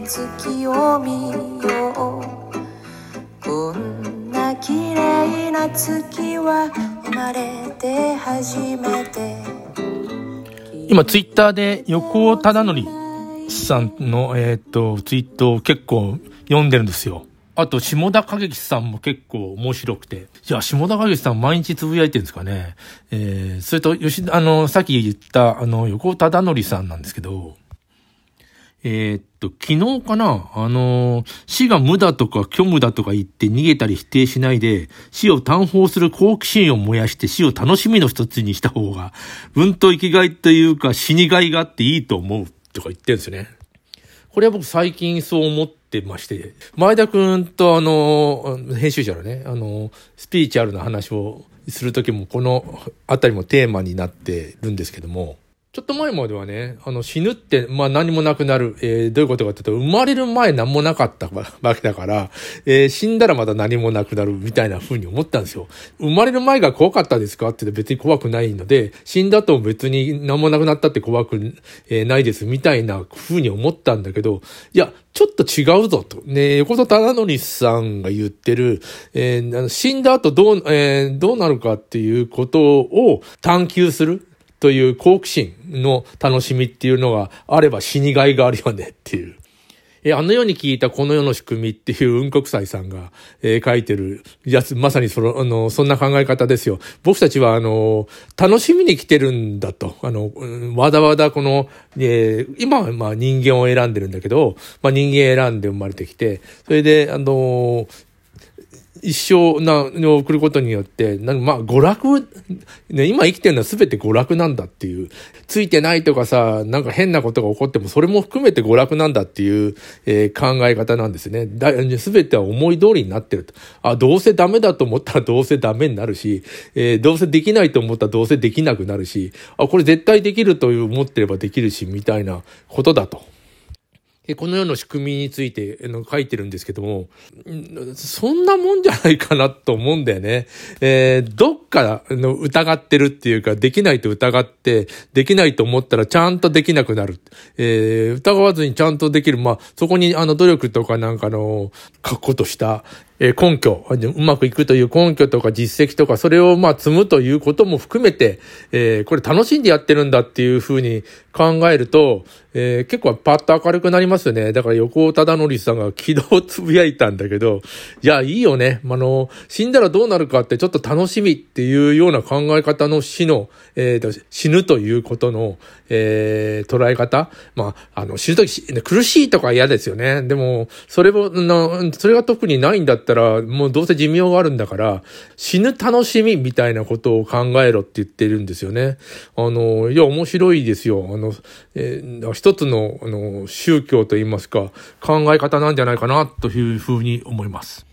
月を見ようこんな綺麗な月は生まれて初めて今ツイッターで横尾忠則さんの、えっ、と、ツイートを結構読んでるんですよ。あと、下田景樹さんも結構面白くて。いや、下田景樹さん毎日つぶやいてるんですかね。えー、それと、吉田、あの、さっき言った、あの、横尾忠則さんなんですけど、えー、っと、昨日かな？あのー、死が無だとか虚無だとか言って逃げたり否定しないで、死を単方する好奇心を燃やして死を楽しみの一つにした方が、うんと生きがいというか死にがいがあっていいと思うとか言ってるんですよね。これは僕最近そう思ってまして、前田くんとあの、編集者のね、あの、スピーチュアルな話をするときもこのあたりもテーマになってるんですけども、ちょっと前まではね、あの死ぬって、まあ何もなくなる。えー、どういうことかっていうと、生まれる前何もなかったわけだから、えー、死んだらまた何もなくなるみたいな風に思ったんですよ。生まれる前が怖かったですかって言って別に怖くないので、死んだと別に何もなくなったって怖く、えー、ないですみたいな風に思ったんだけど、いや、ちょっと違うぞと。ねえ、横田忠則さんが言ってる、えー、死んだ後どう、えー、どうなるかっていうことを探求する。という好奇心の楽しみっていうのがあれば死にがいがあるよねっていう。え、あの世に聞いたこの世の仕組みっていう雲国祭さんが、えー、書いてるやつ、まさにその、あの、そんな考え方ですよ。僕たちは、あの、楽しみに来てるんだと。あの、わざわざこの、えー、今はまあ人間を選んでるんだけど、まあ人間選んで生まれてきて、それで、あの、一生な、を送ることによって、なんかまあ、娯楽、ね、今生きてるのは全て娯楽なんだっていう、ついてないとかさ、なんか変なことが起こっても、それも含めて娯楽なんだっていう、えー、考え方なんですね。だ、全ては思い通りになってると。あ、どうせダメだと思ったら どうせダメになるし、えー、どうせできないと思ったらどうせできなくなるし、あ、これ絶対できるという思ってればできるし、みたいなことだと。このような仕組みについて書いてるんですけども、そんなもんじゃないかなと思うんだよね。えー、どっかの疑ってるっていうか、できないと疑って、できないと思ったらちゃんとできなくなる。えー、疑わずにちゃんとできる。まあ、そこにあの努力とかなんかの、確固とした、え根拠、うまくいくという根拠とか実績とか、それをまあ積むということも含めて、えー、これ楽しんでやってるんだっていうふうに考えると、えー、結構パッと明るくなりますよね。だから横尾忠則さんが軌道をつぶやいたんだけど、いや、いいよね。あの、死んだらどうなるかってちょっと楽しみっていうような考え方の死の、えー、死ぬということの、えー、捉え方。まあ、あの、死ぬとき苦しいとか嫌ですよね。でも、それも、なそれが特にないんだってたら、もうどうせ寿命があるんだから、死ぬ楽しみみたいなことを考えろって言ってるんですよね。あの、いや、面白いですよ。あの、えー、一つの、あの、宗教といいますか、考え方なんじゃないかな、というふうに思います。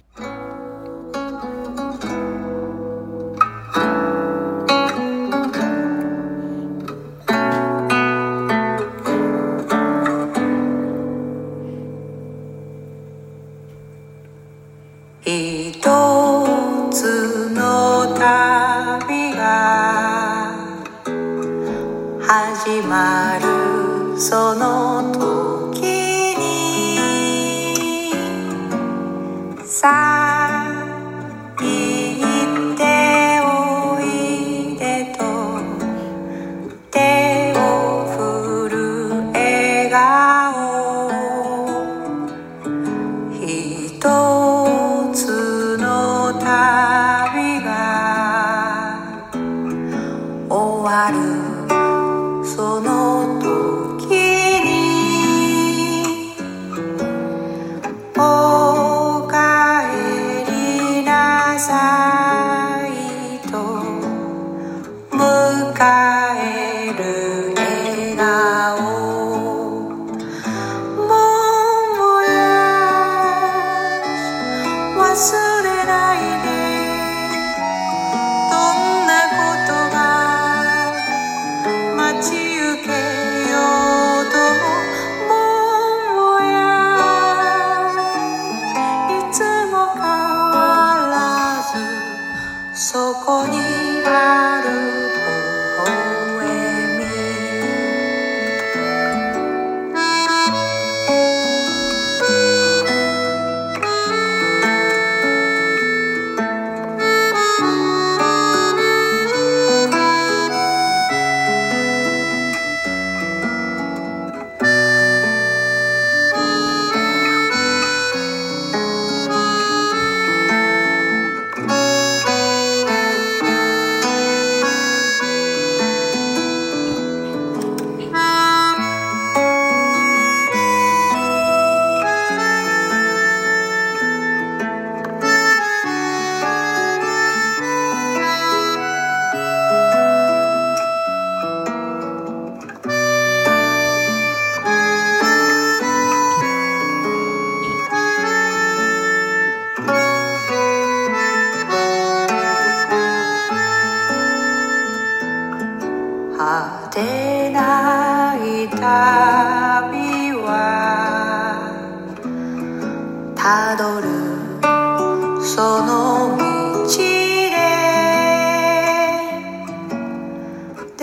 てない旅はたどるその道で出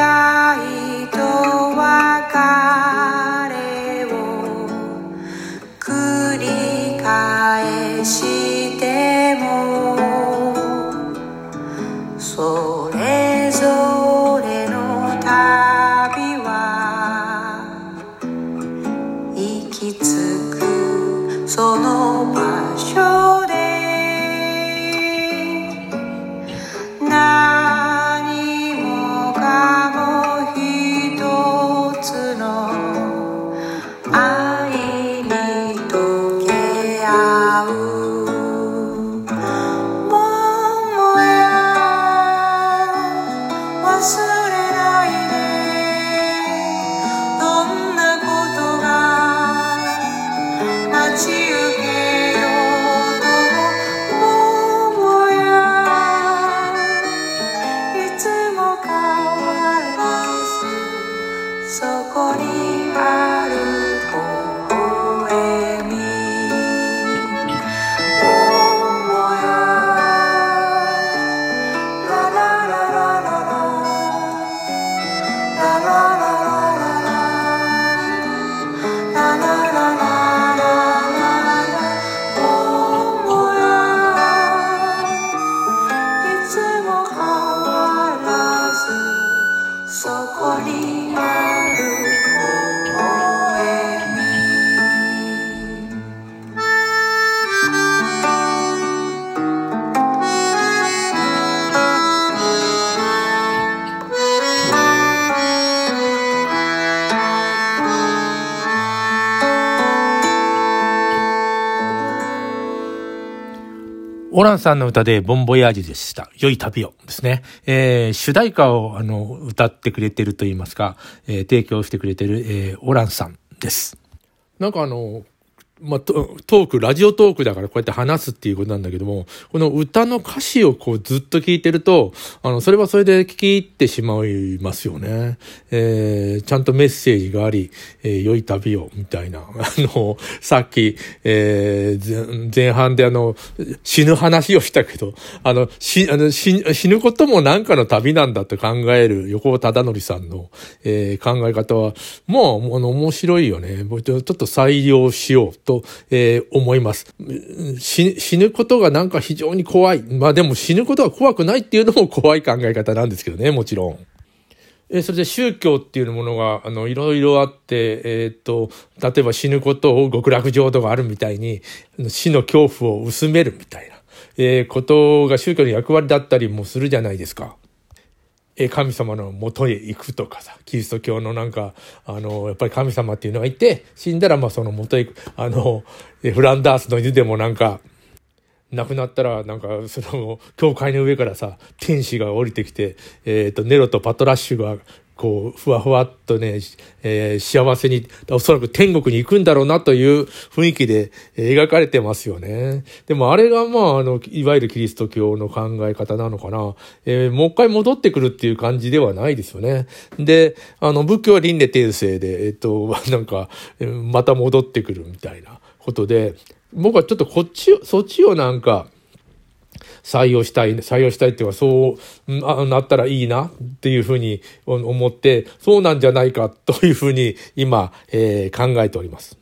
会いと別れを繰りオランさんの歌でボンボヤージュでした。良い旅をですね。えー、主題歌をあの、歌ってくれてると言いますか、えー提供してくれてる、えー、オランさんです。なんかあの、まあ、トーク、ラジオトークだからこうやって話すっていうことなんだけども、この歌の歌詞をこうずっと聞いてると、あの、それはそれで聞き入ってしまいますよね。えー、ちゃんとメッセージがあり、えー良い旅を、みたいな。あの、さっき、えー前半であの、死ぬ話をしたけど、あの、死、あの死死ぬこともなんかの旅なんだと考える横尾忠則さんの、えー考え方は、もう、あの、面白いよね。もうちょっと採用しようと、えー思います。死ぬことがなんか非常に怖い。まあでも死ぬことが怖くないっていうのも怖い考え方なんですけどね、もちろん。えそれで宗教っていうものが、あの、いろいろあって、えーっと、例えば死ぬことを極楽浄土があるみたいに、死の恐怖を薄めるみたいな、えーことが宗教の役割だったりもするじゃないですか。え神様の元へ行くとかさ、キリスト教のなんか、あの、やっぱり神様っていうのがいて、死んだらまあその元へ行く、あの、フランダースの犬でもなんか、亡くなったら、なんか、その、教会の上からさ、天使が降りてきて、えっ、と、ネロとパトラッシュが、こう、ふわふわっとね、えー幸せに、おそらく天国に行くんだろうなという雰囲気で描かれてますよね。でもあれがまあ、あの、いわゆるキリスト教の考え方なのかな。えーもう一回戻ってくるっていう感じではないですよね。で、あの、仏教は輪廻転生で、えっ、と、なんか、また戻ってくるみたいなことで、僕はちょっとこっち、そっちをなんか、採用したい、採用したいっていうか、そうなったらいいなっていうふうに思って、そうなんじゃないかというふうに今、えー考えております。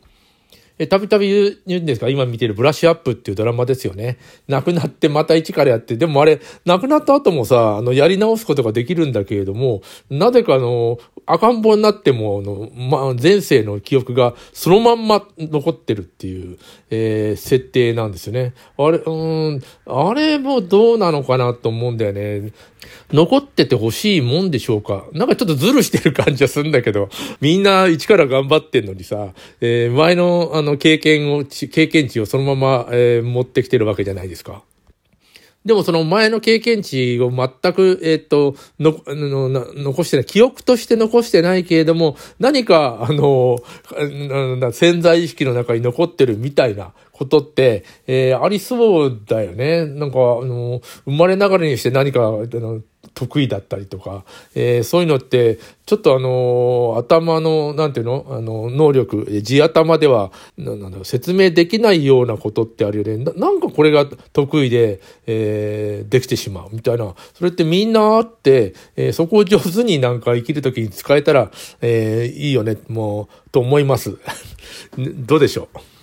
え、たびたび言うんですが、今見てるブラッシュアップっていうドラマですよね。亡くなってまた一からやって、でもあれ、亡くなった後もさ、あの、やり直すことができるんだけれども、なぜかあの、赤ん坊になっても、あの、ま、前世の記憶がそのまんま残ってるっていう、えー設定なんですよね。あれ、うん、あれもどうなのかなと思うんだよね。残っててほしいもんでしょうか？なんかちょっとズルしてる感じはするんだけど、みんな一から頑張ってんのにさ、えー前のあのの経験を、経験値をそのまま、えー持ってきてるわけじゃないですか。でもその前の経験値を全く、えっ、と、の、の、残してない、記憶として残してないけれども、何か、あの、潜在意識の中に残ってるみたいなことって、えーありそうだよね。なんか、あの、生まれながらにして何か、あの、得意だったりとか、えー、そういうのって、ちょっとあの、頭の、なんていうの？あの、能力、地頭では、なんだ説明できないようなことってあるよね。ななんかこれが得意で、えー、できてしまうみたいな。それってみんなあって、えー、そこを上手になんか生きるときに使えたら、えー、いいよね、もう、と思います。どうでしょう？